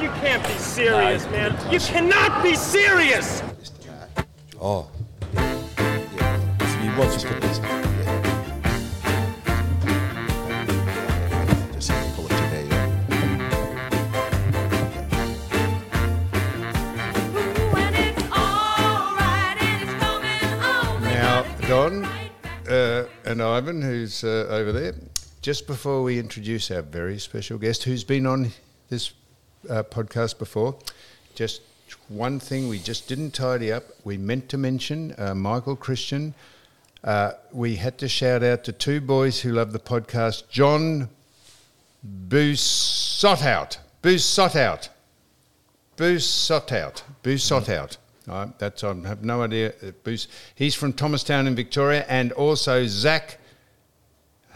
You can't be serious, man. You cannot be serious. Oh. So you want to put this. Just pull it to there. yeah. Now, Don uh, and Ivan, who's uh, over there, just before we introduce our very special guest who's been on this uh, podcast before, just one thing we just didn't tidy up. We meant to mention uh, Michael Christian. Uh, we had to shout out to two boys who love the podcast John. Boossotout. Boossotout. Boossotout. All right, that's I have no idea. uh, Boos. He's from Thomastown in Victoria, and also Zach.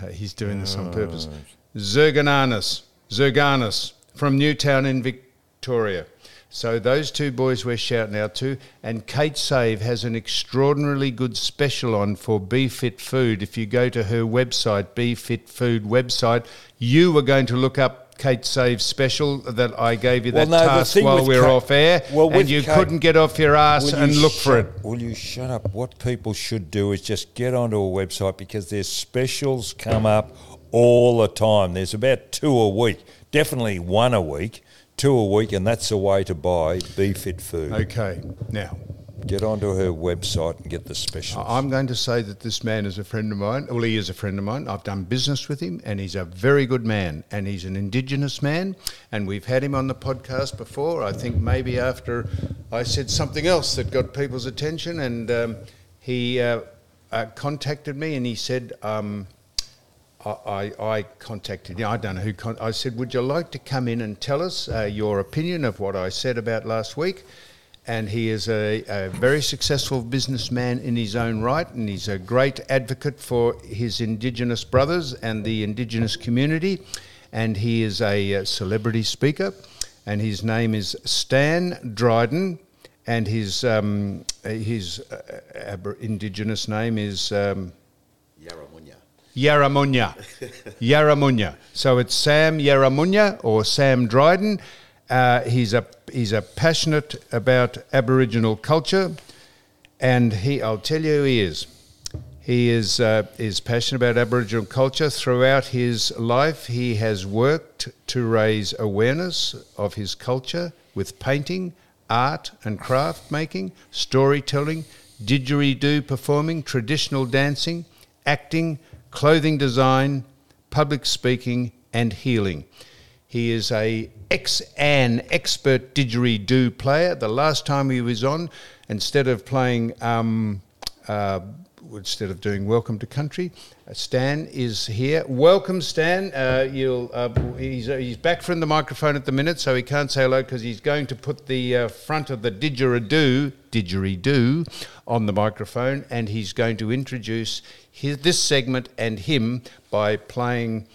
uh, he's doing this on purpose. Zergananis, Zerganis from Newtown in Victoria. So those two boys we're shouting out to, and Kate Save has an extraordinarily good special on for Be Fit Food. If you go to her website, Be Fit Food website, you are going to look up Kate Save's special that I gave you Well, that no, task while we're Kate- off air, well, and you Kate- couldn't get off your ass and you look for it. Will you shut up? What people should do is just get onto a website because there's specials come up all the time. There's about two a week, definitely one a week, two a week, and that's the way to buy Be Fit Food. Okay, now Get onto her website and get the specials. I'm going to say that this man is a friend of mine. Well, he is a friend of mine. I've done business with him, and he's a very good man. And he's an Indigenous man, and we've had him on the podcast before. I think maybe after I said something else that got people's attention, and um, he uh, uh, contacted me, and he said. Um, I, I, contacted you. I don't know who. Con- I said, "Would you like to come in and tell us uh, your opinion of what I said about last week?" And he is a, a very successful businessman in his own right, and he's a great advocate for his Indigenous brothers and the Indigenous community. And he is a, uh celebrity speaker, and his name is Stan Dryden, and his um, his uh, Indigenous name is. Um. Yarramunua. Yarramunua. So it's Sam Yarramunua or Sam Dryden. Uh, he's a he's a passionate about Aboriginal culture, and he I'll tell you he is. He is uh, is passionate about Aboriginal culture. Throughout his life, he has worked to raise awareness of his culture with painting, art and craft making, storytelling, didgeridoo performing, traditional dancing, acting, clothing design, public speaking, and healing. He is a ex an expert didgeridoo player. The last time he was on, instead of playing, um, uh, instead of doing "Welcome to Country," Stan is here. Welcome, Stan. Uh, you'll. Uh, he's uh, he's back from the microphone at the minute, so he can't say hello because he's going to put the uh, front of the didgeridoo didgeridoo on the microphone, and he's going to introduce his, this segment and him by playing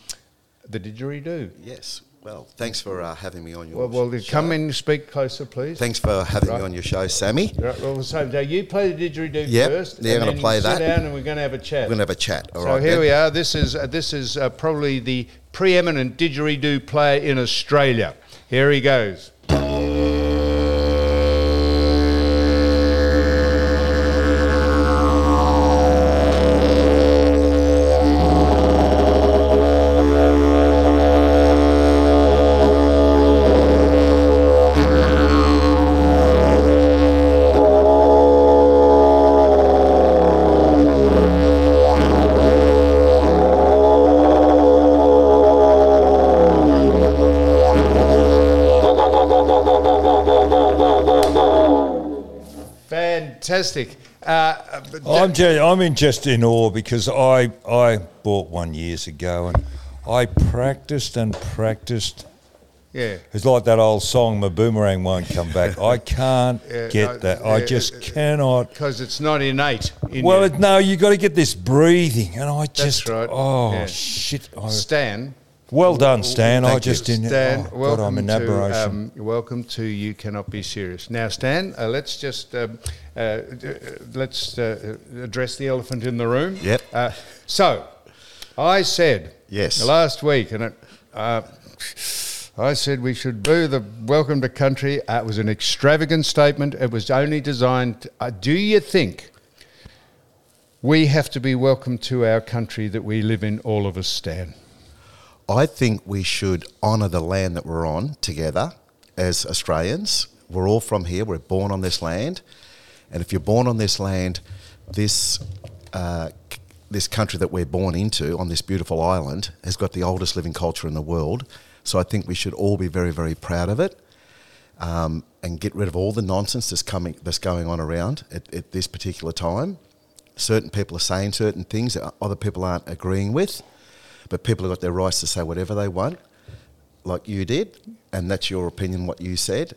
the didgeridoo. Yes. Well, thanks for uh, having me on your Well, well show. come in and speak closer, please. Thanks for having Right. me on your show, Sammy. Right, well, so now you play the didgeridoo Yep, first. yeah, and gonna then play sit that. down and we're going to have a chat. We're going to have a chat. All so right. here then? we are. This is uh, this is uh, probably the preeminent didgeridoo player in Australia. Here he goes. Fantastic. Uh, I'm just, I'm in just in awe because I I bought one years ago and I practiced and practiced. yeah. It's like that old song, "My boomerang won't come back." I can't Yeah, get no, that. I just uh, cannot. Because it's not innate. In Well, you. it, no, you got to get this breathing, and I just right, oh yeah. shit! I, Stan. Well done, Stan. I Thank you. just didn't. Stan, oh, God, welcome I'm in to admiration. um, welcome to you cannot be serious. Now, Stan, uh, let's just um, uh, d- uh, let's uh, address the elephant in the room. Yep. Uh, so, I said Yes. last week, and it, uh, I said we should boo the welcome to country. Uh, it was an extravagant statement. It was only designed. Uh, do you think we have to be welcome to our country that we live in, all of us, Stan? I think we should honour the land that we're on together as Australians. We're all from here. We're born on this land, and if you're born on this land, this uh, this country that we're born into on this beautiful island has got the oldest living culture in the world. So I think we should all be very, very proud of it, um, and get rid of all the nonsense that's coming that's going on around at, at this particular time. Certain people are saying certain things that other people aren't agreeing with, but people have got their rights to say whatever they want like you did, and that's your opinion, what you said.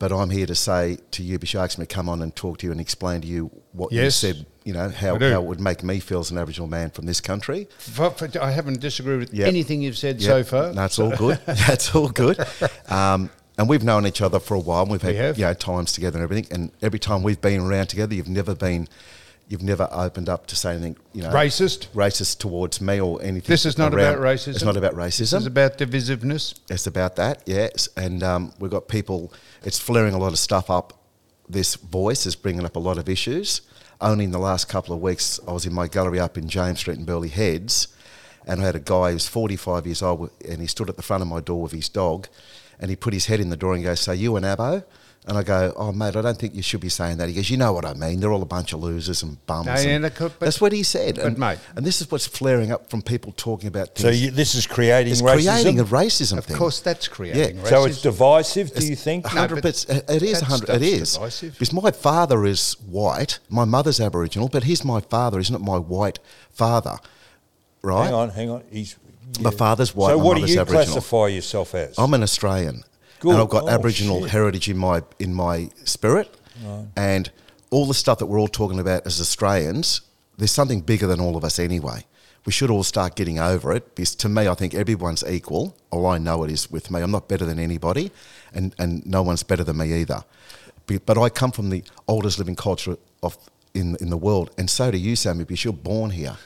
But I'm here to say to you, be asked me to come on and talk to you and explain to you what you said, you know, how, how it would make me feel as an Aboriginal man from this country. For- for- I haven't disagreed with Yep. anything you've said Yep. so far. That's all good. That's all good. Um, and we've known each other for a while. And we've had We you know times together and everything. And every time we've been around together, you've never been, you've never opened up to say anything, you know, Racist? racist towards me or anything. This is not around- about racism. It's not about racism. It's about divisiveness. It's about that, yes. And um, we've got people, it's flaring a lot of stuff up. This voice is bringing up a lot of issues. Only in the last couple of weeks, I was in my gallery up in James Street in Burleigh Heads, and I had a guy who was 45 years old, and he stood at the front of my door with his dog, and he put his head in the door and goes, So you an abo? And I go, Oh, mate, I don't think you should be saying that. He goes, You know what I mean. They're all a bunch of losers and bums. No, and yeah, no, but- that's what he said. but and, mate- and this is what's flaring up from people talking about So you, this is creating it's racism. creating a racism Of thing. course, that's creating Yeah. racism. so it's divisive. Do you think? No, Hundred but percent. It is. that Hundred. It stuff's is. divisive. Because my father is white. My mother's Aboriginal, but he's my father. He's not my white father, right? Hang on, hang on. He's My father's white. So my what do mother's you Aboriginal. classify yourself as? I'm an Australian, Good. and I've got Oh, Aboriginal shit. heritage in my in my spirit, and all the stuff that we're all talking about as Australians. There's something bigger than all of us anyway. We should all start getting over it because to me, I think everyone's equal. All I know it is with me. I'm not better than anybody, and, and no one's better than me either. But I come from the oldest living culture of in in the world, and so do you, Sammy, because you're born here.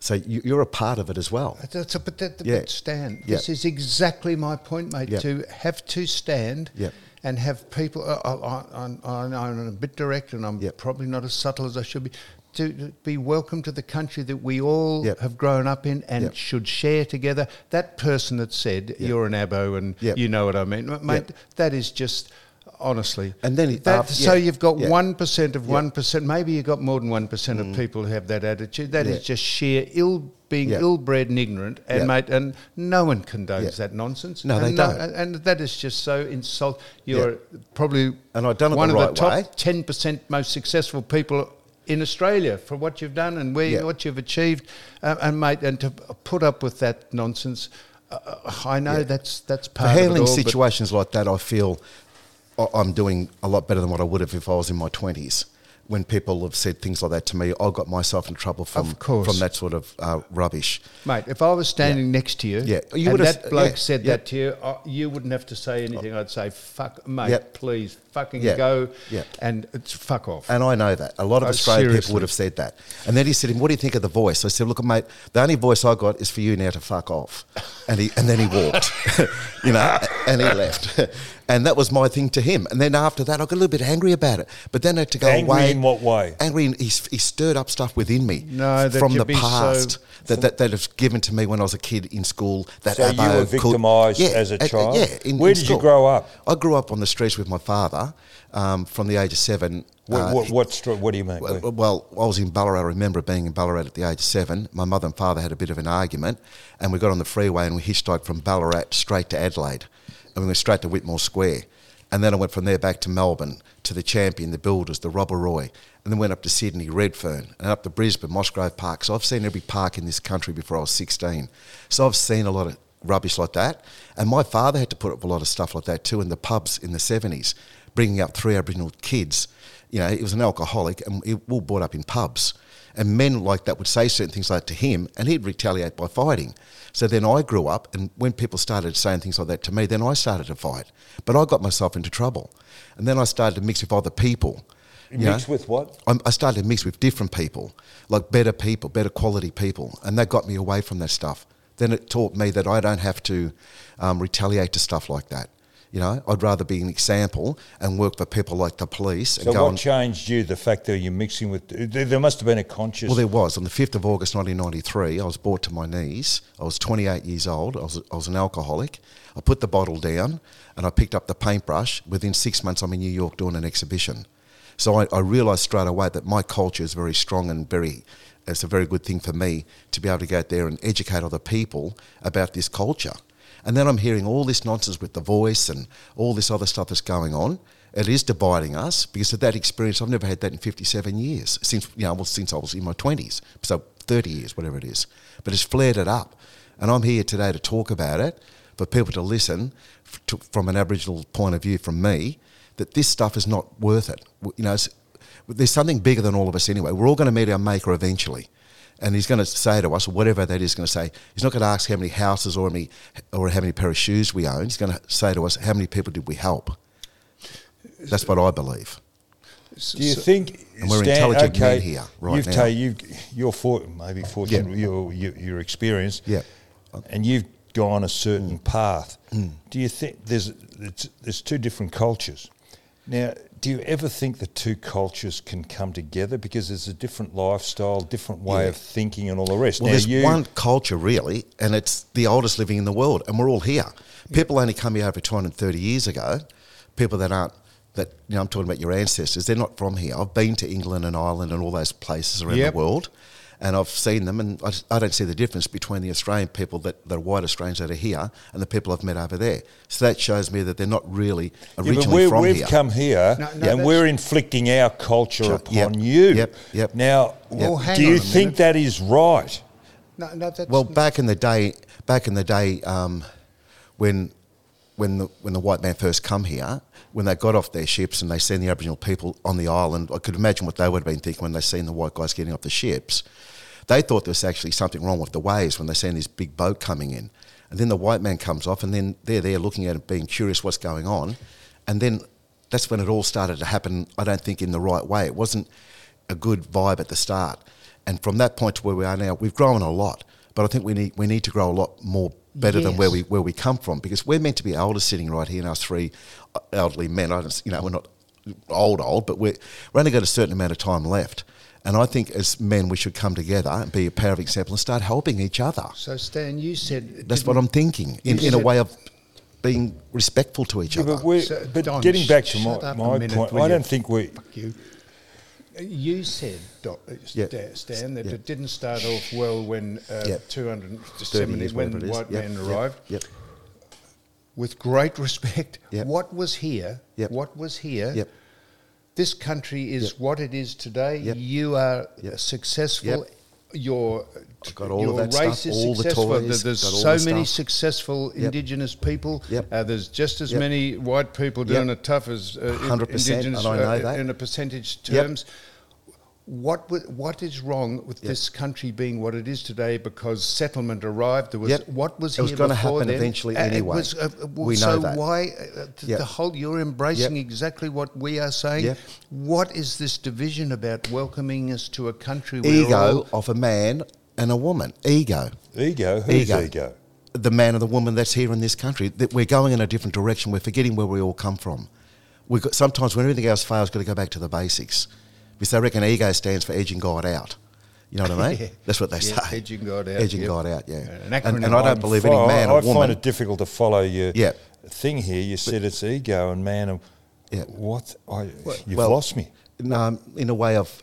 So you, you're a part of it as well. That's a, but that, Yeah. but Stan, Yeah. this is exactly my point, mate. Yeah. To have to stand and have people. Uh, I, I'm a bit direct, and I'm probably not as subtle as I should be. To be welcome to the country that we all have grown up in and should share together. That person that said you're an abo and you know what I mean, mate. That is just. Honestly, And then it- that, uh, so yeah. you've got Yeah. one percent of Yeah. Mm. one percent. Maybe you've got more than one percent of people who have that attitude. That is Yeah. just sheer ill being Yeah. ill-bred and ignorant, and Yeah. mate, and no one condones Yeah. that nonsense. No, they and don't. and, and that is just so insult. You're probably And I've done it one the of the top way. ten percent most successful people in Australia for what you've done and where Yeah. what you've achieved, uh, and mate, and to put up with that nonsense. Uh, I know Yeah. that's that's For part of handling it all, situations like that, I feel I'm doing a lot better than what I would have if I was in my 20s. When people have said things like that to me, I got myself in trouble from, from that sort of uh, rubbish. Mate, if I was standing next to you, Yeah. You and that bloke yeah, said yeah. that to you, uh, you wouldn't have to say anything. I'd say, "Fuck, mate, please, fucking Yeah. go," Yeah. and it's fuck off. And I know that. A lot of Oh, Australian seriously. people would have said that. And then he said, to him, What do you think of the voice? I said, Look, mate, the only voice I got is for you now to fuck off. And, he, and then he walked, you know, and he left. And that was my thing to him. And then after that, I got a little bit angry about it. But then I had to go Angry away. in what way? Angry, in, he, he stirred up stuff within me No, that from the be so- past that, that, that was given to me when I was a kid in school. That So you were could- victimised as a uh, child? yeah. In, Where in did you grow up? I grew up on the streets with my father um, from the age of seven. What, Uh, what, what, stro- what do you mean? well, well, I was in Ballarat. I remember being in Ballarat at the age of seven. My mother and father had a bit of an argument, and we got on the freeway and we hitchhiked from Ballarat straight to Adelaide, and we went straight to Whitmore Square. And then I went from there back to Melbourne to the Champion, the Builders, the Rob Roy, and then went up to Sydney, Redfern, and up to Brisbane, Musgrave Park. So I've seen every park in this country before I was 16. So I've seen a lot of rubbish like that. And my father had to put up a lot of stuff like that too in the pubs in the 70s, bringing up three Aboriginal kids. You know, he was an alcoholic and we all brought up in pubs. And men like that would say certain things like that to him and he'd retaliate by fighting. So then I grew up and when people started saying things like that to me, then I started to fight. But I got myself into trouble. And then I started to mix with other people. you Mix with what? I'm, I started to mix with different people, like better people, better quality people, and that got me away from that stuff. then it taught me that I don't have to um, retaliate to stuff like that. You know, I'd rather be an example and work for people like the police. And So what changed you? The fact that you're mixing with there, there must have been a conscious. well, there was on the fifth of August, nineteen ninety three. I was brought to my knees. I was twenty eight years old. I was I was an alcoholic. I put the bottle down and I picked up the paintbrush. Within six months, I'm in New York doing an exhibition. So I, I realised straight away that my culture is very strong and very. It's a very good thing for me to be able to go out there and educate other people about this culture. And then I'm hearing all this nonsense with the voice and all this other stuff that's going on. It is dividing us because of that experience. I've never had that in 57 years since you know well, since I was in my 20s, so 30 years, whatever it is. But it's flared it up, and I'm here today to talk about it for people to listen to, from an Aboriginal point of view from me that this stuff is not worth it. You know, there's something bigger than all of us anyway. We're all going to meet our maker eventually. And he's going to say to us, whatever that is going to say, he's not going to ask how many houses or how many, or how many pair of shoes we own. He's going to say to us, how many people did we help? That's what I believe. Do you think? And we're Stan- intelligent okay, men here right you've now. ta- you've, you're for, maybe fortunate Yeah. your, your your experience. Yeah. And you've gone a certain Mm. path. Do you think there's it's, there's two different cultures? Now, do you ever think the two cultures can come together because there's a different lifestyle, different way Yeah. of thinking, and all the rest? Well, now, there's you, one culture really, and it's the oldest living in the world, and we're all here. People only come here over 230 years ago. People that aren't that you know, I'm talking about your ancestors. They're not from here. I've been to England and Ireland and all those places around Yep. the world, and I've seen them, and I, I don't see the difference between the Australian people that, that are white Australians that are here and the people I've met over there. So that shows me that they're not really Yeah, originally but we're, from we've come here No, no, and we're inflicting our culture Sure. upon Yep. you. Yep, yep. Now, Well, hang do you think minute. that is right? No, no, that's Well, back in the day, back in the day, um, when when the when the white man first come here, when they got off their ships and they seen the Aboriginal people on the island, I could imagine what they would have been thinking when they seen the white guys getting off the ships. They thought there was actually something wrong with the waves when they seen this big boat coming in, and then the white man comes off, and then they're there looking at it, being curious what's going on, and then that's when it all started to happen. I don't think in the right way. It wasn't a good vibe at the start, and from that point to where we are now, we've grown a lot. But I think we need we need to grow a lot more better than where we where we come from because we're meant to be elders sitting right here, and us three uh, elderly men. I don't, you know, we're not old old, but we're we're only got a certain amount of time left. And I think as men, we should come together and be a pair of example and start helping each other. so Stan, you said That's what I'm thinking in, in a way of being respectful to each Yeah, other. but we're, So, but Don, getting back to my, my point, will I don't think we. You. Said, Doc. Sta- Stan, that Yeah. it didn't start off well when uh. 30 270, when white Yep, men yep, arrived. Yep. With great respect, Yep. what was here, Yep. what was here, Yep. this country is Yep. what it is today. Yep. You are Yep. successful. Your, I've got all your of that race stuff, is all the successful. toys, There's so the many successful Yep. Indigenous people. Yep. Uh, there's just as Yep. many white people doing it tough as uh, 100%, Indigenous and I know uh, that. in a percentage terms. What wa- what is wrong with Yep. this country being what it is today? Because settlement arrived. There was Yep. what was It was gonna happen then? eventually Uh, anyway. was, uh, We so know that. why uh, th- Yep. the whole? You're embracing Yep. exactly what we are saying. Yep. What is this division about welcoming us to a country? where all- Ego of a man and a woman. Ego. Ego? Who's ego? Ego. the man and the woman that's here in this country. That we're going in a different direction. We're forgetting where we all come from. We got sometimes when everything else fails, got to go back to the basics. Because they reckon ego stands for edging God out. You know what I mean? Yeah. That's what they Yeah, say. edging God out, Edging yep. God out. Yeah. An And, and I don't believe any man I, or I find woman. it difficult to follow your Yeah. thing here. You said it's ego and man. And Yeah. What? I, you've well, lost me. um, in a way of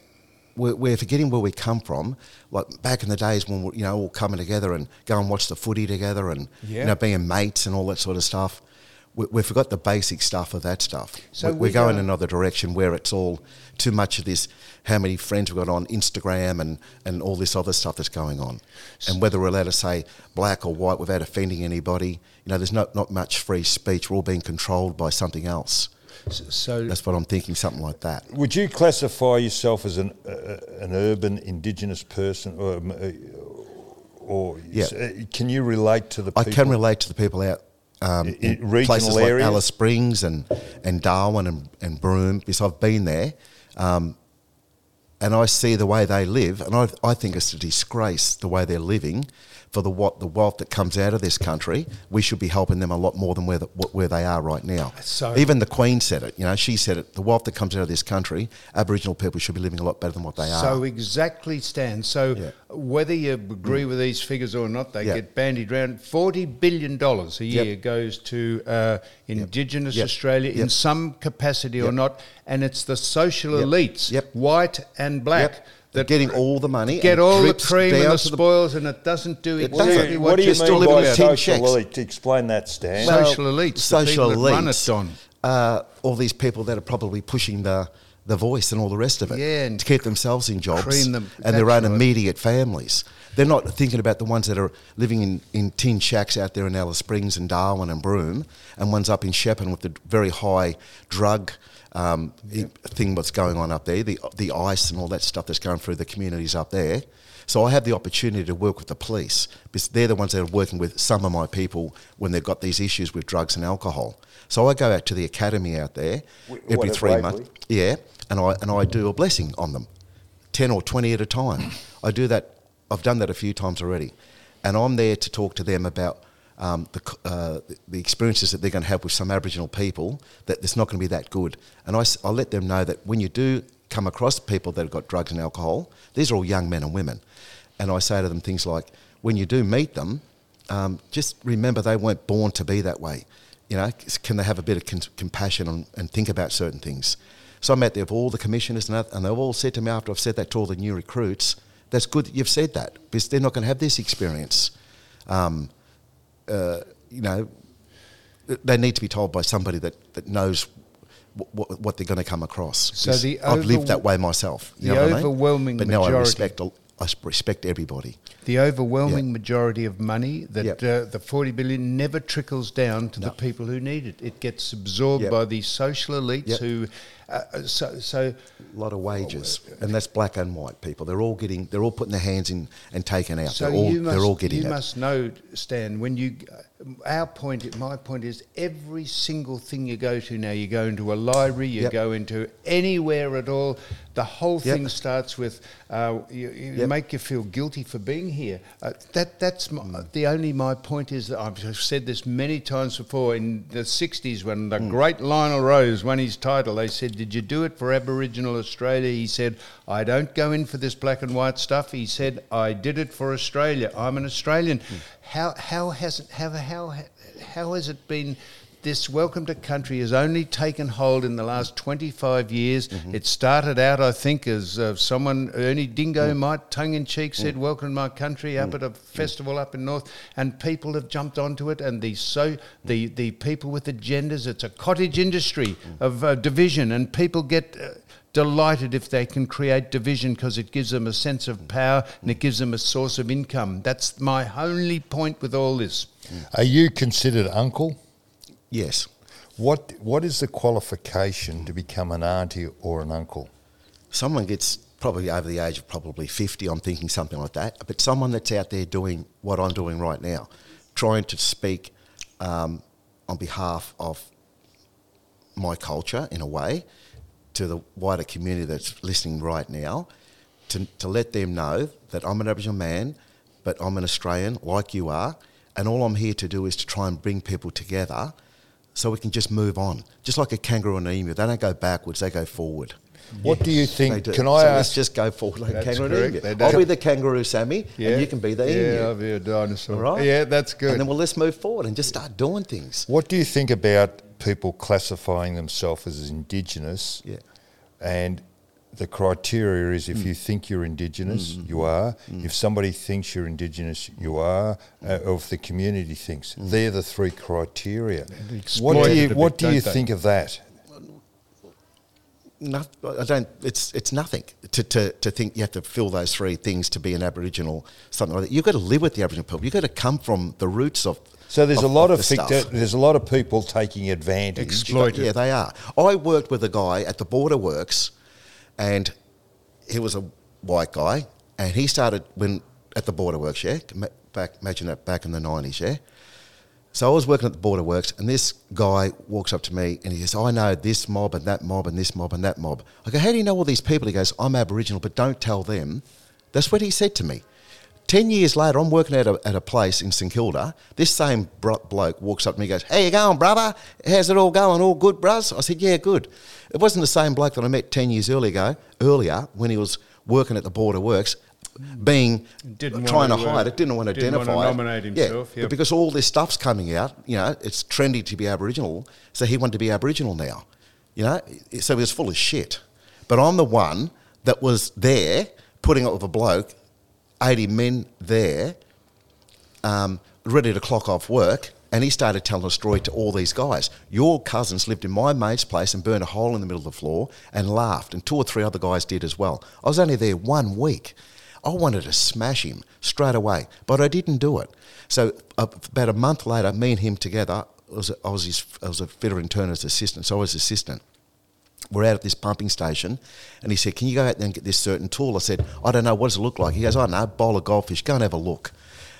we're, we're forgetting where we come from. Like back in the days when we're, you know all coming together and go and watch the footy together and Yeah. you know being mates and all that sort of stuff. We, we forgot the basic stuff of that stuff. So we, we're going go- another direction where it's all too much of this. How many friends we've got on Instagram and, and all this other stuff that's going on, and whether we're allowed to say black or white without offending anybody. You know, there's not not much free speech. We're all being controlled by something else. So That's what I'm thinking. Something like that. Would you classify yourself as an uh, an urban indigenous person, or, uh, or Yeah. uh, can you relate to the? I people? can relate to the people out um, in, in places like areas? Alice Springs and, and Darwin and, and Broome. Because I've been there. Um, and I see the way they live and I, I think it's a disgrace the way they're living for the what the wealth that comes out of this country, we should be helping them a lot more than where the, where they are right now. So- Even the Queen said it. You know, she said it. The wealth that comes out of this country, Aboriginal people should be living a lot better than what they are. So exactly, Stan. So Yeah. whether you agree with these figures or not, they Yeah. get bandied around. Forty billion dollars a Yep. year goes to uh, Indigenous Yep. Australia in some capacity or not, and it's the social Yep. elites, Yep. white and black. Yep. They're getting all the money. Get all the drips cream and the to spoils, and it doesn't do It What do exactly you, what, what do you you're still mean living by with tin social checks. elite? Explain that, Stan. Well, Social elites, social people that elites, it, Don. Uh, all these people that are probably pushing the the voice and all the rest of it Yeah, and to keep themselves in jobs cream them. and their That's own right. immediate families. They're not thinking about the ones that are living in, in tin shacks out there in Alice Springs and Darwin and Broome, and ones up in Shepparton with the very high drug um, i- thing what's going on up there, the the ice and all that stuff that's going through the communities up there. So I have the opportunity to work with the police because they're the ones that are working with some of my people when they've got these issues with drugs and alcohol. So I go out to the academy out there Wh- every three months. Yeah, and I and I do a blessing on them, ten or twenty at a time. I do that. I've done that a few times already, and I'm there to talk to them about um, the uh, the experiences that they're going to have with some Aboriginal people. That it's not going to be that good, and I, I let them know that when you do come across people that have got drugs and alcohol, these are all young men and women, and I say to them things like, when you do meet them, um, just remember they weren't born to be that way. You know, can they have a bit of con- compassion and, and think about certain things? So I met there with all the commissioners and, and they've all said to me after I've said that to all the new recruits, that's good that you've said that because they're not going to have this experience. Um, uh, you know, they need to be told by somebody that, that knows what, what they're going to come across. So the I've lived that way myself. You the know what I mean? overwhelming But now I respect, a- I respect everybody. The overwhelming majority of money that Yep. uh, the 40 billion never trickles down to the people who need it. It gets absorbed Yep. by the social elites Yep. who. Uh, so, so A lot of wages, and that's black and white people. They're all getting, they're all putting their hands in and taken out. So they're all, you must, they're all getting you it. must know, Stan. When you, our point, my point is, every single thing you go to now, you go into a library, you go into anywhere at all. The whole Yep. thing starts with uh, you, you Yep. make you feel guilty for being here. Uh, that that's my, the only my point is that I've said this many times before. In the '60s, when the great Lionel Rose won his title, they said, "Did you do it for Aboriginal Australia?" He said, "I don't go in for this black and white stuff." He said, "I did it for Australia. I'm an Australian." How how has it how how how has it been? This welcome to country has only taken hold in the last 25 years. Mm-hmm. It started out, I think, as uh, someone, Ernie Dingo, mm. might tongue in cheek said, mm. Welcome to my country up mm. at a festival up in North, and people have jumped onto it. And the, so, the, the people with agendas, it's a cottage industry of uh, division, and people get. Uh, Delighted if they can create division because it gives them a sense of power and it gives them a source of income. That's my only point with all this. Are you considered uncle? Yes. What What is the qualification to become an auntie or an uncle? someone gets probably over the age of probably 50, I'm thinking something like that, but someone that's out there doing what I'm doing right now, trying to speak um, on behalf of my culture in a way to the wider community that's listening right now, to, to let them know that I'm an Aboriginal man, but I'm an Australian like you are, and all I'm here to do is to try and bring people together so we can just move on. Just like a kangaroo and an emu, they don't go backwards, they go forward. What do you think? do. Can I so ask? Let's just go forward like kangaroo. I'll be the kangaroo, Sammy, and you can be the yeah, emu. I'll be a dinosaur. All right? Yeah, that's good. And then well, let's move forward and just start doing things. What do you think about people classifying themselves as Indigenous? Yeah. And the criteria is if mm. you think you're Indigenous, mm, mm, you are. If somebody thinks you're Indigenous, you are. Uh, or if the community thinks, they're the three criteria. What do you a bit, do you they? think of that? I don't. It's it's nothing to, to, to think you have to fill those three things to be an Aboriginal something like that. You've got to live with the Aboriginal people. You've got to come from the roots of. So there's of- a lot of the there's a lot of people taking advantage. Exploit. Yeah, they are. I worked with a guy at the Border Works, and he was a white guy, and he started when at the Border Works. Yeah, back imagine that back in the nineties. Yeah. So I was working at the Border Works, and this guy walks up to me and he says, "I know this mob and that mob and this mob and that mob." I go, "How do you know all these people?" He goes, "I'm Aboriginal, but don't tell them." That's what he said to me. Ten years later, I'm working at a, at a place in St Kilda. This same bro- bloke walks up to me and goes, How you going, brother? How's it all going? All good, bruz? I said, Yeah, good. It wasn't the same bloke that I met 10 years earlier, ago, earlier when he was working at the Border Works, being Didn't trying to to, uh, hide it, didn't want to didn't want to identify it. nominate Yeah, himself, but yep. because all this stuff's coming out, you know, it's trendy to be Aboriginal, so he wanted to be Aboriginal now. You know, so he was full of shit. But I'm the one that was there putting up with a bloke, 80 men there, um, ready to clock off work, and he started telling a story to all these guys. Your cousins lived in my mate's place and burned a hole in the middle of the floor and laughed, and two or three other guys did as well. I was only there one week. I wanted to smash him straight away, but I didn't do it. So uh, about a month later, me and him together, I was, I was, his, I was a fitter and turner's assistant, so I was assistant we're out at this pumping station, and he said, "Can you go out there and get this certain tool?" I said, "I don't know. What does it look like?" He goes, "I know. Bowl of goldfish. Go and have a look."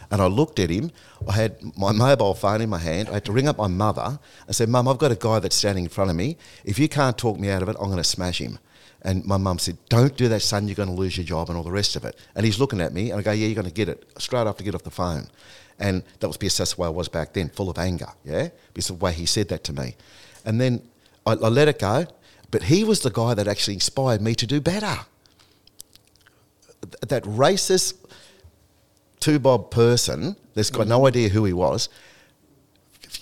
And I looked at him. I had my mobile phone in my hand. I had to ring up my mother. I said, "Mum, I've got a guy that's standing in front of me. If you can't talk me out of it, I'm going to smash him." And my mum said, "Don't do that, son. You're going to lose your job and all the rest of it." And he's looking at me, and I go, "Yeah, you're going to get it." Straight after get off the phone, and that was because that's the way I was back then, full of anger. Yeah, because the way he said that to me. And then I, I let it go. But he was the guy that actually inspired me to do better. That racist two bob person that's got no idea who he was.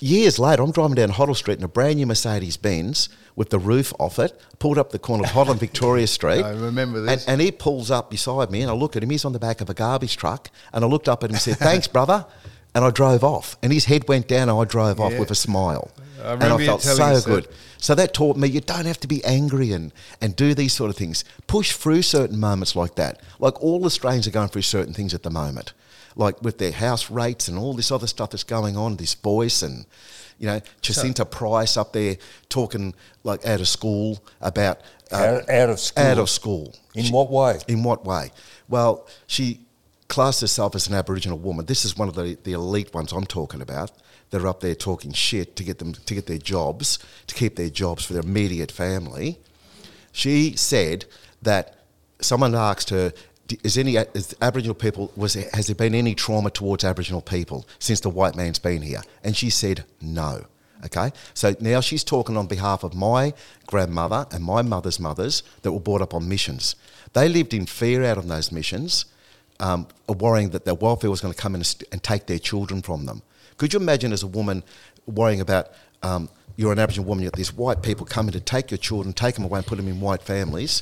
Years later, I'm driving down Hoddle Street in a brand new Mercedes Benz with the roof off it, pulled up the corner of Hoddle and Victoria Street. I remember And, this. and he pulls up beside me, and I look at him. He's on the back of a garbage truck, and I looked up at him and said, "Thanks, brother." And I drove off, and his head went down, and I drove off with a smile, I and I felt so us that. good. So that taught me you don't have to be angry and, and do these sort of things. Push through certain moments like that. Like all Australians are going through certain things at the moment, like with their house rates and all this other stuff that's going on. This voice and you know Jacinta Price up there talking like out of school about uh, Out- out of school? Out of school. In what way? In what way? Well, she classed herself as an Aboriginal woman. This is one of the, the elite ones I'm talking about. that are up there talking shit to get them to get their jobs, to keep their jobs for their immediate family. She said that someone asked her, "Is any is Aboriginal people was has there been any trauma towards Aboriginal people since the white man's been here?" And she said no. Okay, so now she's talking on behalf of my grandmother and my mother's mothers that were brought up on missions. They lived in fear out on those missions, um, worrying that their welfare was going to come in and, st- and take their children from them. Could you imagine as a woman worrying about um, you're an Aboriginal woman, yet these white people coming to take your children, take them away, and put them in white families?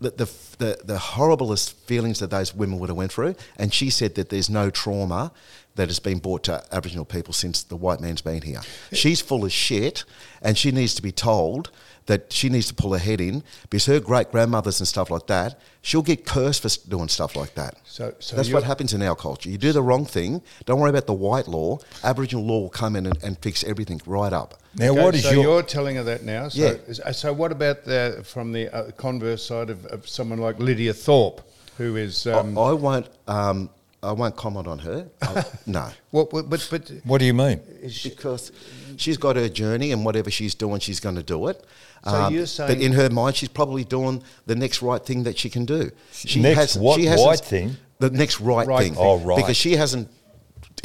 the, the, the, the horriblest feelings that those women would have went through. And she said that there's no trauma that has been brought to Aboriginal people since the white man's been here. She's full of shit, and she needs to be told that she needs to pull her head in because her great grandmothers and stuff like that, she'll get cursed for doing stuff like that. So- so That's what happens in our culture. You do the wrong thing, don't worry about the white law. Aboriginal law will come in and, and fix everything right up. Now, Okay, what is so your? you're telling her that now? So, Yeah. uh, so what about the, from the uh, converse side of, of someone like Lydia Thorpe, who is um, I, I won't. Um, I won't comment on her. I- no. what, what, but, but what do you mean? because she's got her journey and whatever she's doing, she's going to do it. Um, So you're but saying- in her mind, she's probably doing the next right thing that she can do. She Next what hasn't- right thing? The next right, Right thing. thing. Oh, right. Because she hasn't,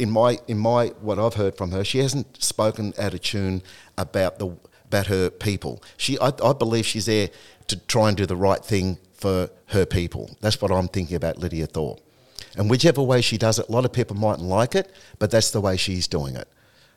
in my in my what I've heard from her, she hasn't spoken out of tune about the about her people. She, I, I believe she's there to try and do the right thing for her people. That's what I'm thinking about Lydia Thorpe. And whichever way she does it, a lot of people mightn't like it, but that's the way she's doing it.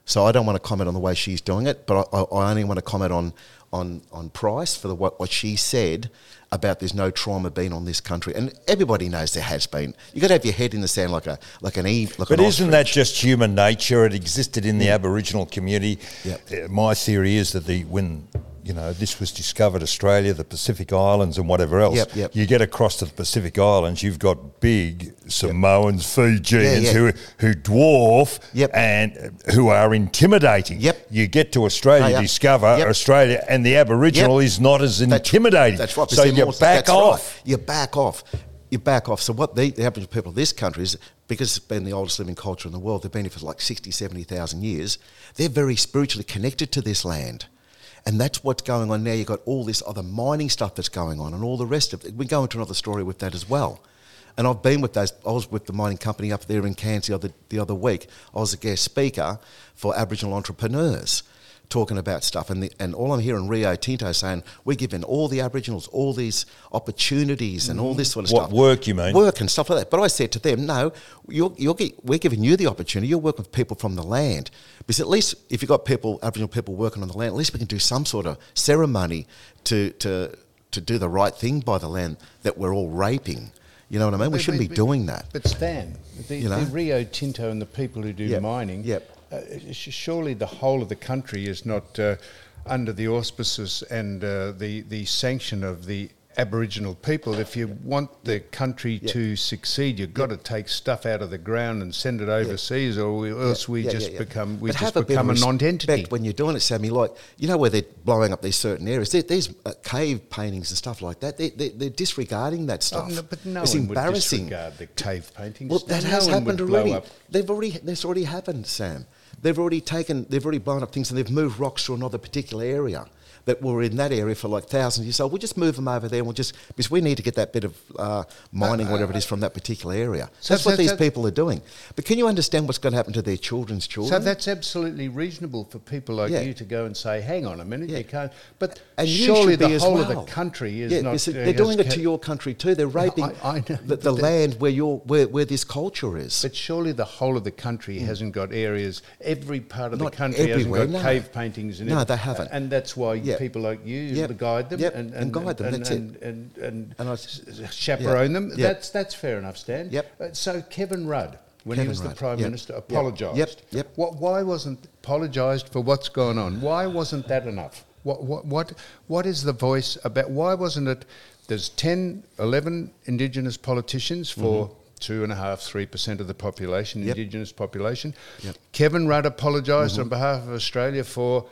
So I don't want to comment on the way she's doing it, but I, I only want to comment on on on Price for the, what what she said about there's no trauma being on this country, and everybody knows there has been. You got to have your head in the sand like a like an eve. Like But an isn't that just human nature? It existed in the Aboriginal community. Yep. Uh, My theory is that the when you know this was discovered, Australia, the Pacific Islands, and whatever else. Yep, yep. You get across to the Pacific Islands, you've got big Samoans, Fijians Yeah, yeah. who who dwarf Yep. and uh, who are intimidating. Yep. You get to Australia, Oh, discover. Australia, and the Aboriginal is not as intimidating. That's right. So you more- back that's off. Right. You back off. You back off. So what the, the Aboriginal people of this country is, because it's been the oldest living culture in the world, they've been here for like 60, 70,000 years, they're very spiritually connected to this land. And that's what's going on now. You've got all this other mining stuff that's going on and all the rest of it. We go into another story with that as well. And I've been with those. I was with the mining company up there in Cairns the other the other week. I was a guest speaker for Aboriginal entrepreneurs talking about stuff, and the, and all I'm hearing Rio Tinto saying we're giving all the Aboriginals all these opportunities and all this sort of What, stuff. work, you mean? Work and stuff like that. But I said to them, no, you're, you're, gi- we're giving you the opportunity. You're working with people from the land. Because at least if you've got people, Aboriginal people working on the land, at least we can do some sort of ceremony to, to, to do the right thing by the land that we're all raping. You know what I mean? We But- shouldn't be but- doing that. But Stan, the, You know? the Rio Tinto and the people who do Yep, mining, yep. Uh, surely the whole of the country is not uh, under the auspices and uh, the, the sanction of the Aboriginal people. If you want the country Yep. to succeed, you've got to take stuff out of the ground and send it overseas, or we, else we just become we But just have a become a non-entity. when you're doing it, Sammy. Like you know where they're blowing up these certain areas. There, there's uh, cave paintings and stuff like that. They, they're disregarding that Oh, stuff. no, but no it's one would disregard the cave paintings. Well, that No has happened already. They've already that's already happened, Sam. They've already taken, they've already blown up things, and they've moved rocks to another particular area that were in that area for like thousands of years. So we'll just move them over there, and we'll just because we need to get that bit of uh, mining, whatever it is, from that particular area. So that's what these people are doing. But can you understand what's going to happen to their children's children? So that's absolutely reasonable for people like Yeah. you to go and say, "Hang on a minute, Yeah. you can't." But and surely the whole well. of the country is yeah, not. uh, they're doing it to your country too. They're raping I- I know, the, the land where your where, where this culture is. But surely the whole of the country hasn't got areas. Every part of Mm. Not the country hasn't got no. cave paintings in it. No, they haven't. And that's why Yeah. People like you Yep. guide them Yep, and, and guide them, and, that's it. and, and, and, And I- chaperone them. Yep. That's that's fair enough, Stan. Yep. Uh, So Kevin Rudd, when he Kevin was the prime yep. minister, apologised. Yep, yep. What, why wasn't apologised for what's gone on? Why wasn't that enough? What, what, what, what is the voice about? Why wasn't it? There's 10, 11 Indigenous politicians for two and a half, three percent of the population, Mm-hmm. Yep. Indigenous population. Yep. Kevin Rudd apologised Mm-hmm. on behalf of Australia for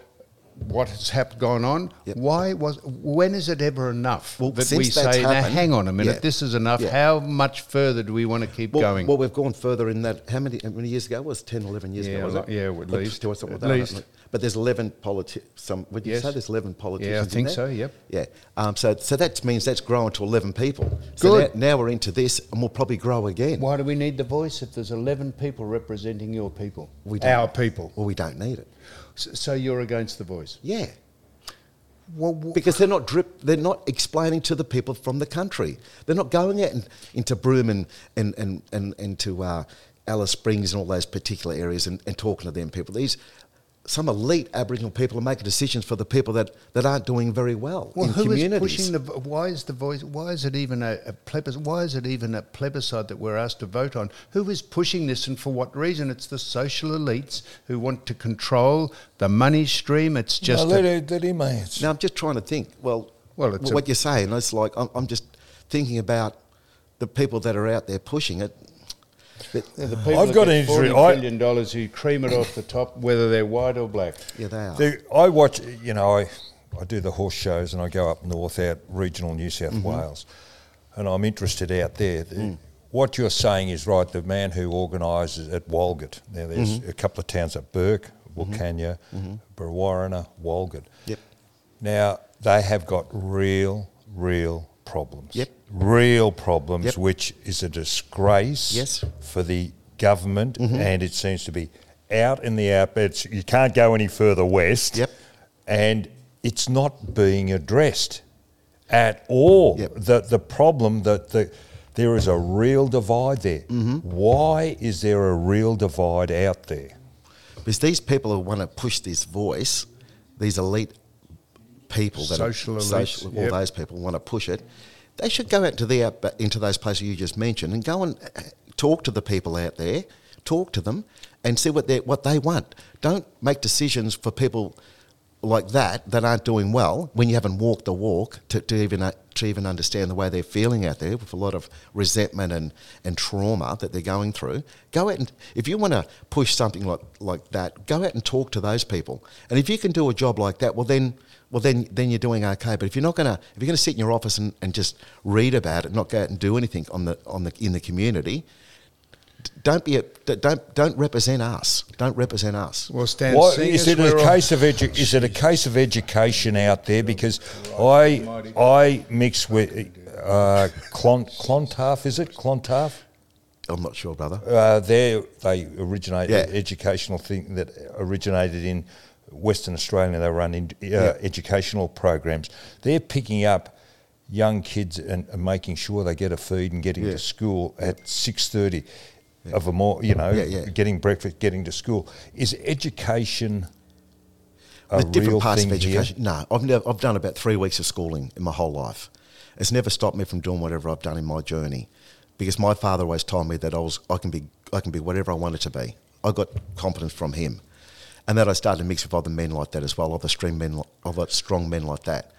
what has happened gone on. Yep. Why was? When is it ever enough Well, that we say, now hang on a minute, Yeah. this is enough? Yeah. How much further do we want to keep Well, going? well, we've gone further in that. How many, how many years ago? It was 10, 11 years Yeah, ago, was it? yeah, at Or least. to- something At like that, least. But there's 11 politicians. Some Would you Yes. say there's 11 politicians? Yeah, I think so, yep. Yeah. Um, so, so that means that's grown to 11 people. So Good. Now, we're into this, and we'll probably grow again. Why do we need the voice if there's 11 people representing your people? We don't. Our people. Well, we don't need it. S- So you're against the voice? Yeah. Well, wh- Because they're not drip, they're not explaining to the people from the country. They're not going out in, into Broome and and and and into uh, Alice Springs and all those particular areas and, and talking to them people. These some elite Aboriginal people are making decisions for the people that, that aren't doing very well well, in who is communities. pushing the? Why is the voice? Why is it even a, a plebiscite? Why is it even a plebiscite that we're asked to vote on? Who is pushing this, and for what reason? It's the social elites who want to control the money stream. It's just no, a- let, it- let him answer. now I'm just trying to think. Well, Well, it's what a- you're saying, it's like I'm, I'm just thinking about the people that are out there pushing it. But, the people I've got an forty interest- I- billion dollars who cream it off the top, whether they're white or black. yeah, they are. The, I watch, you know, I, I do the horse shows and I go up north, out regional New South Mm-hmm. Wales, and I'm interested out there. The- Mm. What you're saying is right. The man who organises at Walgett, now there's Mm-hmm. a couple of towns at Bourke, Wilcannia, Brewarrina, Walgett. Yep. Now they have got real, real problems. Yep. Real problems, Yep. which is a disgrace Yes. for the government, Mm-hmm. and it seems to be out in the outbets. You can't go any further west. Yep. And it's not being addressed at all. Yep. The the problem that the there is a real divide there. Mm-hmm. Why is there a real divide out there? Because these people who want to push this voice, these elite people that Social are social, all yep. those people want to push it, they should go out to the out, into those places you just mentioned and go and uh, talk to the people out there, talk to them, and see what they what they want. Don't make decisions for people like that that aren't doing well when you haven't walked the walk to, to even uh, to even understand the way they're feeling out there with a lot of resentment and, and trauma that they're going through. Go out and if you want to push something like like that, go out and talk to those people. And if you can do a job like that, well then well then then you're doing okay. But if you're not gonna if you're gonna sit in your office and, and just read about it, not go out and do anything on the on the in the community, don't be a, d- don't don't represent us. Don't represent us. Well, Stan, Why, is it a we're case of edu- is it a case of education out there? Because I I mix with uh, Clon, Clontarf, is it? Clontarf? I'm not sure, brother. Uh, they they originate Yeah. educational thing that originated in Western Australia. They run in, uh, educational programs. They're picking up young kids and, and making sure they get a feed and getting Yeah. to school at six thirty of a more. You know, Yeah, yeah. getting breakfast, getting to school. Is education a With different real parts thing of here? education. No, I've never, I've done about three weeks of schooling in my whole life. It's never stopped me from doing whatever I've done in my journey, because my father always told me that I was I can be I can be whatever I wanted to be. I got confidence from him, and then I started to mix with other men like that as well, other strong men, other strong men like that.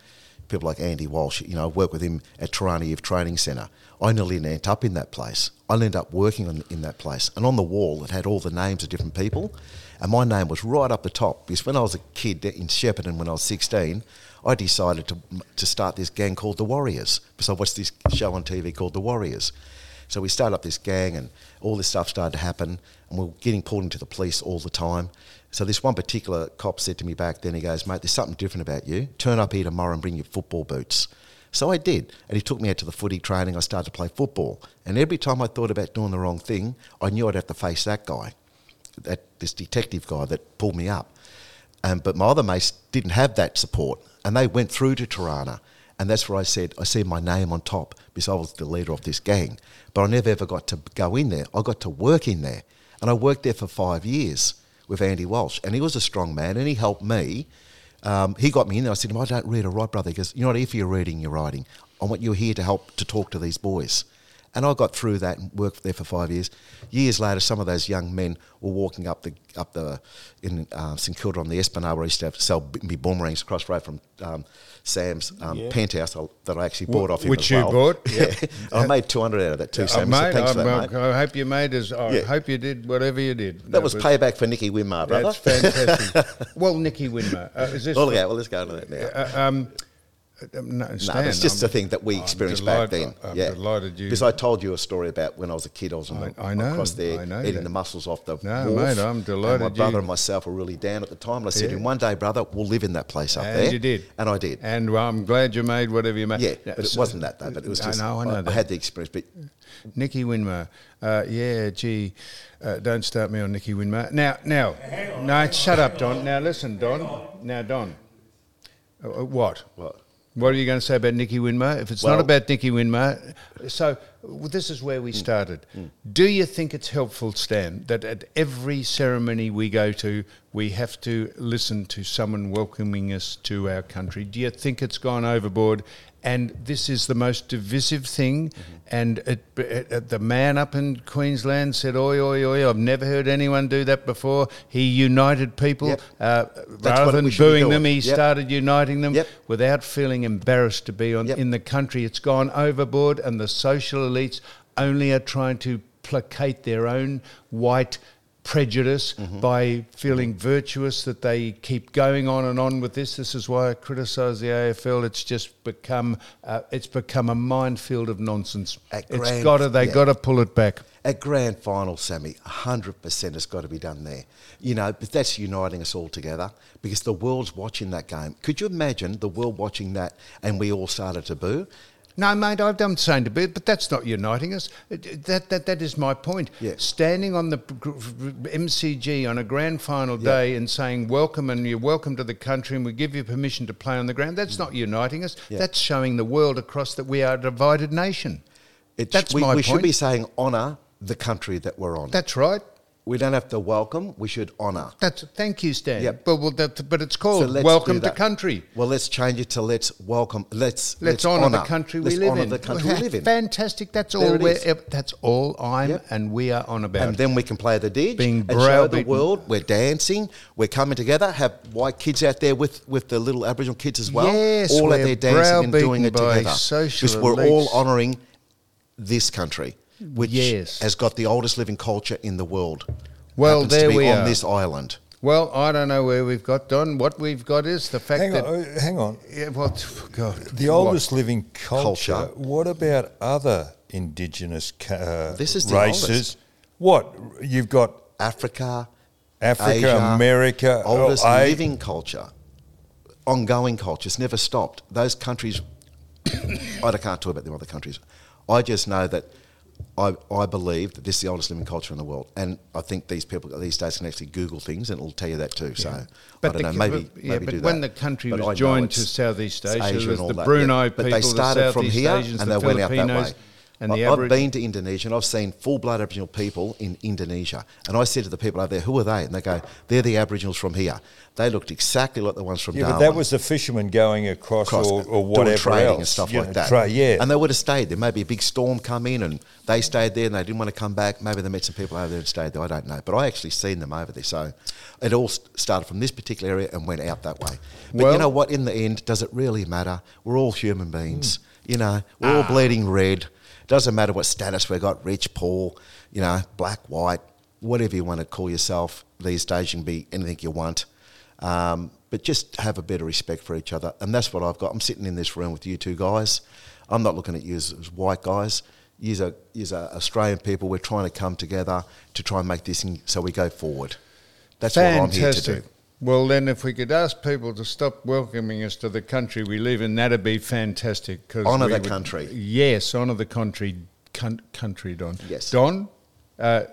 People like Andy Walsh, you know, I worked with him at Turana Youth Training Centre. I nearly ended up in that place. I ended up working on, in that place. And on the wall, it had all the names of different people. And my name was right up the top because when I was a kid in Shepparton, when I was 16, I decided to, to start this gang called the Warriors because I watched this show on TV called The Warriors. So we started up this gang, and all this stuff started to happen, and we were getting pulled into the police all the time. So this one particular cop said to me back then, he goes, "Mate, there's something different about you. Turn up here tomorrow and bring your football boots." So I did, and he took me out to the footy training. I started to play football, and every time I thought about doing the wrong thing, I knew I'd have to face that guy, that this detective guy that pulled me up. Um, but my other mates didn't have that support, and they went through to Turana, and that's where I said I see my name on top because I was the leader of this gang. But I never ever got to go in there. I got to work in there, and I worked there for five years with Andy Walsh, and he was a strong man, and he helped me. Um, he got me in there. I said to him, I don't read or write, brother. He goes, You're not here for your reading, your writing. I want you here to help to talk to these boys. And I got through that and worked there for five years. Years later, some of those young men were walking up the up the in uh, St Kilda on the Esplanade where I used to have, sell me boomerangs across the road from um, Sam's um, penthouse that I actually bought off him. Which you well. bought, Yeah, I made two hundred out of that too, Uh, Sam. so mate, thanks I, for that, mate. I hope you made as I Yeah. hope you did whatever you did. That was payback for Nicky Winmar, brother. That's fantastic. well, Nicky Winmar, uh, is this? Oh, look out. Well, let's go into that now. uh, um, uh, no, No, it's just I'm- a thing that we I'm experienced back delighted- then. I'm yeah, delighted you. Because I told you a story about when I was a kid. I was on the, I- I know, across there I know eating that. the mussels off the No, wharf. mate, I'm And delighted my you- brother and myself were really down at the time. And I said, Yeah. "In one day, brother, we'll live in that place up and there." you did, and I did. and well, I'm glad you made whatever you made. yeah, but it wasn't that though. But it was I just know, I know that. had the experience. But Nicky Winmar. Uh, yeah, gee, uh, don't start me on Nicky Winmar. Now, now, no, shut up, Don. Now, listen, Don. Now, Don. Uh, uh, what? What? What are you going to say about Nicky Winmar? If it's Well- not about Nicky Winmar, so well, this is where we started. Do you think it's helpful, Stan, that at every ceremony we go to, we have to listen to someone welcoming us to our country? Do you think it's gone overboard? And this is the most divisive thing. And it, it, it- the man up in Queensland said, "Oi, oi, oi! I've never heard anyone do that before." He united people Yep. uh, rather than we should be booing them. He Yep. started uniting them Yep. without feeling embarrassed to be on in the country. It's gone overboard, and the social elites only are trying to placate their own white prejudice Mm-hmm. by feeling virtuous that they keep going on and on with this. This is why I criticise the AFL. It's just become uh, it's become a minefield of nonsense. At It's grand- got to they yeah. got to pull it back. At grand final, Sammy, 100% has got to be done there. You know, but that's uniting us all together because the world's watching that game. Could you imagine the world watching that and we all started to boo? No, mate, I've done saying to bit, but that's not uniting us. That, that, that is my point. Yeah. Standing on the MCG on a grand final Yeah. day and saying welcome and you're welcome to the country and we give you permission to play on the ground, that's not uniting us. Yeah. That's showing the world across that we are a divided nation. It, That's we, my we should be saying honour the country that we're on. That's right. We don't have to welcome, we should honour. That's thank you, Stan. Yep. But well, that, but it's called let's welcome to country. Well, let's change it to let's welcome. Let's Let's, honour the country we let's live honour in. the country we live in. Fantastic. That's There all. We're, that's all I'm Yep. and we are on about. And then we can play the dig Being and show the world we're dancing, we're coming together. Have white kids out there with, with the little Aboriginal kids as well, Yes, all out there dancing and doing it together. Because we're all honouring this country, which Yes. has got the oldest living culture in the world. Well, Happens to there be we on are. this island. Well, I don't know where we've got, Don. What we've got is the fact Hang that. on, uh, hang on. Yeah, well, God. The what? oldest living culture. Culture. What about other indigenous ca- uh, This is the races? oldest. What you've got? Africa, Africa, Asia, America, oh, oldest A- living culture, ongoing culture. It's never stopped. Those countries I can't talk about the other countries. I just know that I, I believe that this is the oldest living culture in the world, and I think these people these days can actually Google things, and it'll tell you that too. So I don't know, maybe yeah, maybe but when that. the country But was joined to Southeast Asia, Asia the Brunei yeah. But people, they started the from here Asians, and the they went out that way. And I- I've Aboriginals. been to Indonesia and I've seen full blood Aboriginal people in Indonesia. And I said to the people over there, who are they? And they go, they're the Aboriginals from here. They looked exactly like the ones from Yeah, but that was the fishermen going across, across, or, or doing whatever trading else. and stuff you like know, that. tra- yeah. and they would have stayed there. Maybe a big storm come in and they stayed there and they didn't want to come back. Maybe they met some people over there and stayed there. I don't know, but I actually seen them over there. So it all started from this particular area and went out that way. But Well- you know what? In the end, does it really matter? We're all human beings. Hmm. You know, we're Ah. all bleeding red. Doesn't matter what status we've got, rich, poor, you know, black, white, whatever you want to call yourself. These days, you can be anything you want. Um, but just have a better respect for each other. And that's what I've got. I'm sitting in this room with you two guys. I'm not looking at you as, as white guys. You're, are you're Australian people. We're trying to come together to try and make this thing so we go forward. That's what I'm here to do. Well, then, if we could ask people to stop welcoming us to the country we live in, that'd be fantastic. Cause Honour the would- country. Yes, honour the country, cunt, country, Don. Yes. Don, uh,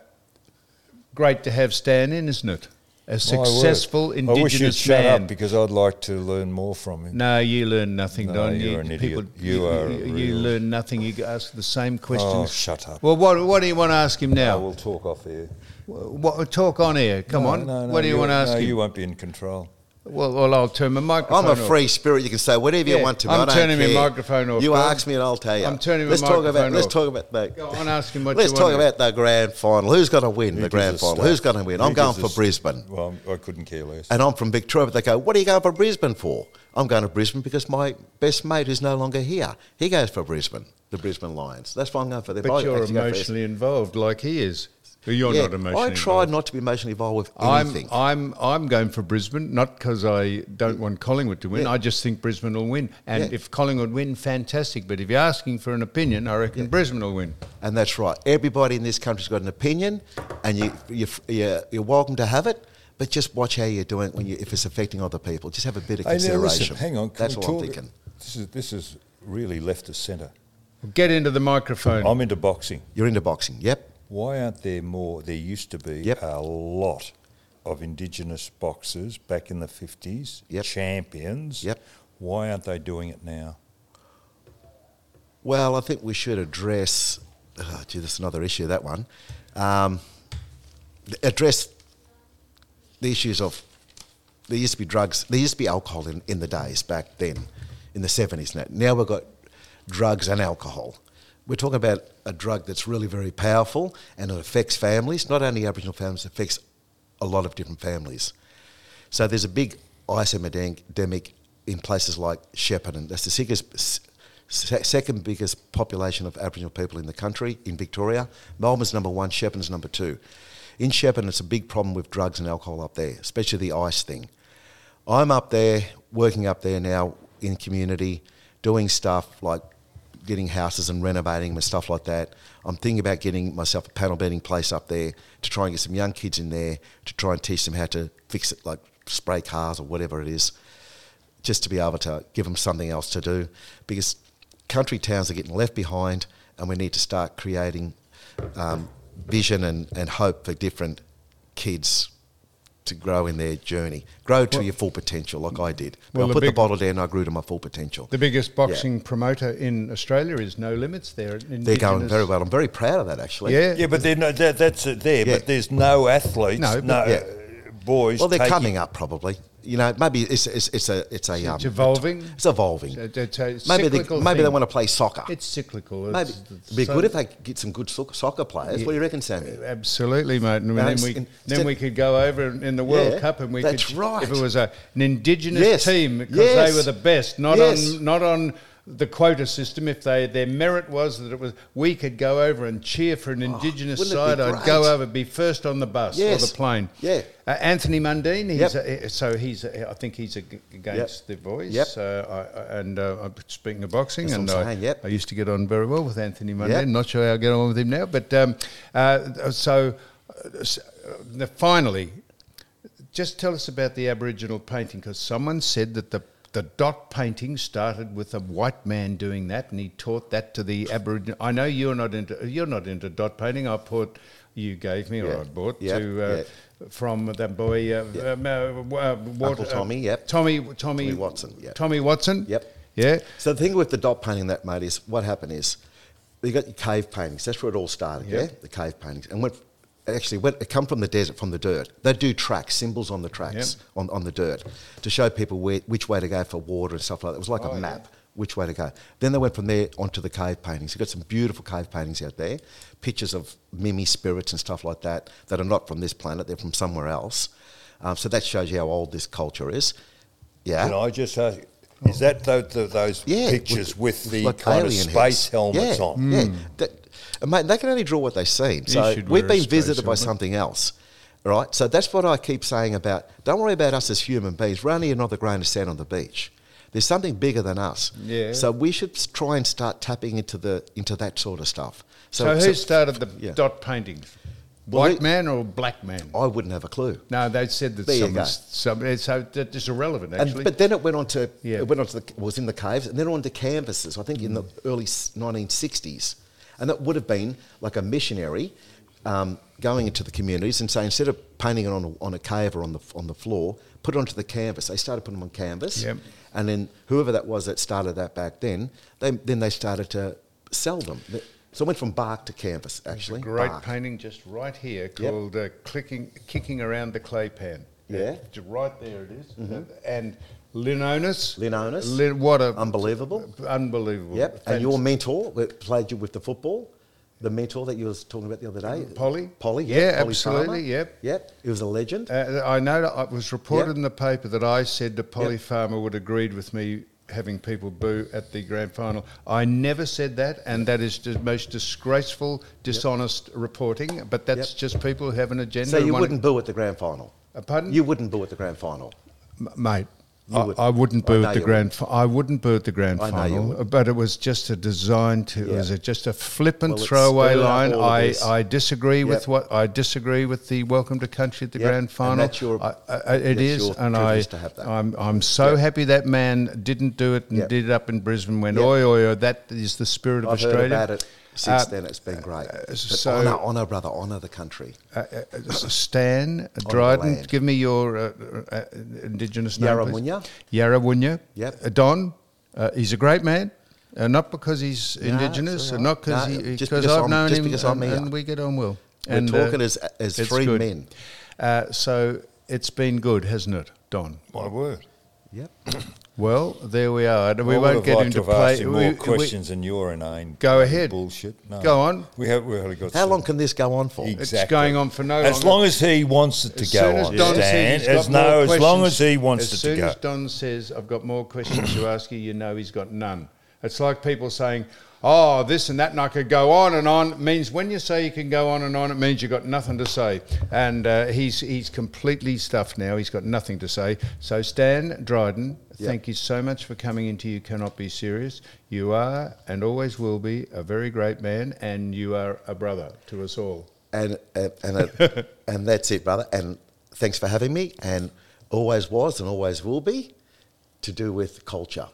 great to have Stan in, isn't it? A My word. successful I wish you'd Indigenous shut man. up because I'd like to learn more from him. No, you learn nothing, No, Don. you're you, an idiot. people- You are a You, learn nothing. You ask the same questions. Oh, shut up. Well, what, what do you want to ask him now? I will talk off here. What, talk on here. Come No, on. no, no, what do you, want to ask no, him? you won't be in control. Well, well, I'll turn my microphone I'm a off. free spirit. You can say whatever you want to me. I'm I don't turning my microphone off, You Don. ask me and I'll tell you. I'm turning my let's talk about. microphone Let's talk about the. Go on, ask him what Let's you talk want. about the grand final. Who's going to win Who the grand final? stuff? Who's going to win? Who I'm going for s- Brisbane. Well, I couldn't care less. And I'm from Victoria, but they go, What are you going for Brisbane for? I'm going to Brisbane because my best mate who's no longer here, he goes for Brisbane, the Brisbane Lions. That's why I'm going for them. But I you're actually go for emotionally involved, like he is. You're Yeah, not emotionally I try involved. not to be emotionally involved with I'm, anything. I'm, I'm going for Brisbane, not because I don't want Collingwood to win. Yeah. I just think Brisbane will win. And Yeah. if Collingwood win, fantastic. But if you're asking for an opinion, I reckon Brisbane will win. and that's right. Everybody in this country's got an opinion, and you, you, you're, you're welcome to have it. But just watch how you're doing when you, if it's affecting other people. Just have a bit of Hey, consideration. listen, hang on. Can That's we what I'm thinking. This is this is really left of centre. Get into the microphone. I'm into boxing. You're into boxing, yep. Why aren't there more? There used to be Yep. a lot of Indigenous boxers back in the 50s, Yep. champions. Yep. Why aren't they doing it now? Well, I think we should address. Oh, gee, that's another issue. That one. Um, address the issues of. There used to be drugs. There used to be alcohol in, in the days back then, in the seventies. Now, now we've got drugs and alcohol. We're talking about a drug that's really very powerful and it affects families. Not only Aboriginal families, it affects a lot of different families. So there's a big ice epidemic in places like Shepparton. That's the sickest, second biggest population of Aboriginal people in the country, in Victoria. Melbourne's number one, Shepparton's number two. In Shepparton, it's a big problem with drugs and alcohol up there, especially the ice thing. I'm up there, working up there now in community, doing stuff like getting houses and renovating them and stuff like that. I'm thinking about getting myself a panel beating place up there to try and get some young kids in there to try and teach them how to fix it, like spray cars or whatever it is, just to be able to give them something else to do. Because country towns are getting left behind, and we need to start creating um, vision and, and hope for different kids to grow in their journey, grow to your full potential, like I did. Well, I put the big- bottle down, and I grew to my full potential. the biggest boxing promoter in Australia is No Limits. They're They're going very well. I'm very proud of that, actually. Yeah. Yeah, but they're no, that, that's it there. Yeah. But there's no athletes, No, no, Yeah. uh, boys. Well, they're coming up probably. You know, maybe it's it's, it's a it's a um, evolving. It's evolving. It's a- it's a maybe they, maybe they want to play soccer. It's cyclical. maybe It's- it'd be so- good if they get some good soccer players. What do you reckon, Sammy? Absolutely, mate. And Now, then we in- then we could go over in the World Yeah, Cup and we that's could right. if it was a, an indigenous Yes, team because yes, they were the best, not yes. on not on the quota system. If they their merit was that it was we could go over and cheer for an indigenous Oh, be side. I'd go over, be first on the bus or the plane. Yeah. Uh, Anthony Mundine, he's Yep. a, so he's a, I think he's against Yep. the boys. Yep. Uh, I, and uh, speaking of boxing, That's and I, saying, yep. I used to get on very well with Anthony Mundine. Yep. Not sure how I get on with him now, but um, uh, so uh, s- uh, finally, just tell us about the Aboriginal painting because someone said that the the dot painting started with a white man doing that, and he taught that to the Aboriginal. I know you're not into you're not into dot painting. I bought you gave me or I bought Yep, to uh, yeah. from that boy uh, um, uh, uh, what, Uncle Tommy, yep. Tommy Tommy Tommy Watson, yep. Tommy Watson. Yep. Yeah. So the thing with the dot painting that, mate, is what happened is you got your cave paintings. That's where it all started, Yep. yeah? The cave paintings. And went, actually, went, it come from the desert, from the dirt. They do tracks, symbols on the tracks, Yep. on, on the dirt, to show people where, which way to go for water and stuff like that. It was like Oh, a yeah. map, which way to go. Then they went from there onto the cave paintings. You've got some beautiful cave paintings out there, pictures of mimi spirits and stuff like that, that are not from this planet, they're from somewhere else. Um, so that shows you how old this culture is. Yeah. Can I just ask, is that those, those Yeah, pictures with, the like kind of space helmets yeah, on? Yeah, That- and mate, they can only draw what they see. So we've been visited by something else, right? So that's what I keep saying about. Don't worry about us as human beings. We're only another grain of sand on the beach. There's something bigger than us. Yeah. So we should try and start tapping into the into that sort of stuff. So, who started the yeah. dot paintings? White we- man or black man? I wouldn't have a clue. No, they said that some, some eh, so that is irrelevant actually. And, but then it went on to Yeah. it went on to the was in the caves and then on to canvases. I think in the mm. early nineteen sixties, and that would have been like a missionary um, going into the communities and saying instead of painting it on a, on a cave or on the on the floor, put it onto the canvas. They started putting them on canvas, Yep. and then whoever that was that started that back then, they then they started to sell them. So it went from bark to canvas actually. Great bark. painting just right here called uh, clicking, Kicking Around the Clay Pan. Yeah. Right there it is. Uh, and Linonis. Linonis. Lin, what a Unbelievable. Unbelievable. Yep. And your mentor that played you with the football, the mentor that you was talking about the other day, Polly? Polly. Yeah, yep, Polly absolutely, Farmer. yep. Yep. He was a legend. Uh, I know that it was reported Yep. in the paper that I said that Polly Yep. Farmer would agreed with me having people boo at the grand final. I never said that, and that is the most disgraceful, dishonest reporting. But that's Yep. just people who have an agenda. so you wouldn't boo at the grand final. Uh, pardon? You wouldn't boo at the grand final. M- mate. I, would. I wouldn't boo at the grand. I wouldn't boo at the grand final, but it was just a design to. It Yeah. was a, just a flippant Well, throwaway line. I. I disagree with what I disagree with the welcome to country at the Yep, grand and final. that's your- I, I, it that's is, and I privilege to have that. I'm I'm so Yep. happy that man didn't do it and Yep. did it up in Brisbane. When Yep. oi oi oi, that is the spirit of I've Australia. Heard about it since Uh, then. It's been great. But so- honour, honour, brother, honour the country. Uh, uh, Stan Dryden, give me your uh, uh, uh, indigenous name. please. Yarramunua. Yarramunua. Yep. Uh, Don, uh, he's a great man. Uh, not because he's No, indigenous, it's uh, not because No, he, just because because I've I'm- known just him because I'm and, here. and we get on well. We're and, talking as- as it's free good. men. Uh, so it's been good, hasn't it, Don? My word. Yep. Well, there we are. We I won't get liked into to have play. asked you we- more we- questions than your inane Go ahead. bullshit. No. Go on. We have we only got How some- long can this go on for? Exactly. going on for no As longer. long as he wants it to As go soon as on, Don says Stan. he's As got no, as long as he wants as it to go. As soon as Don says, "I've got more questions to ask you," you know he's got none. It's like people saying, "Oh, this and that," and I could go on and on. It means when you say you can go on and on, it means you've got nothing to say. And uh, he's he's completely stuffed now. He's got nothing to say. So Stan Dryden, thank you so much for coming into You Cannot Be Serious. You are and always will be a very great man, and you are a brother to us all. and and and, uh, and that's it, brother. And thanks for having me. And always was and always will be to do with culture.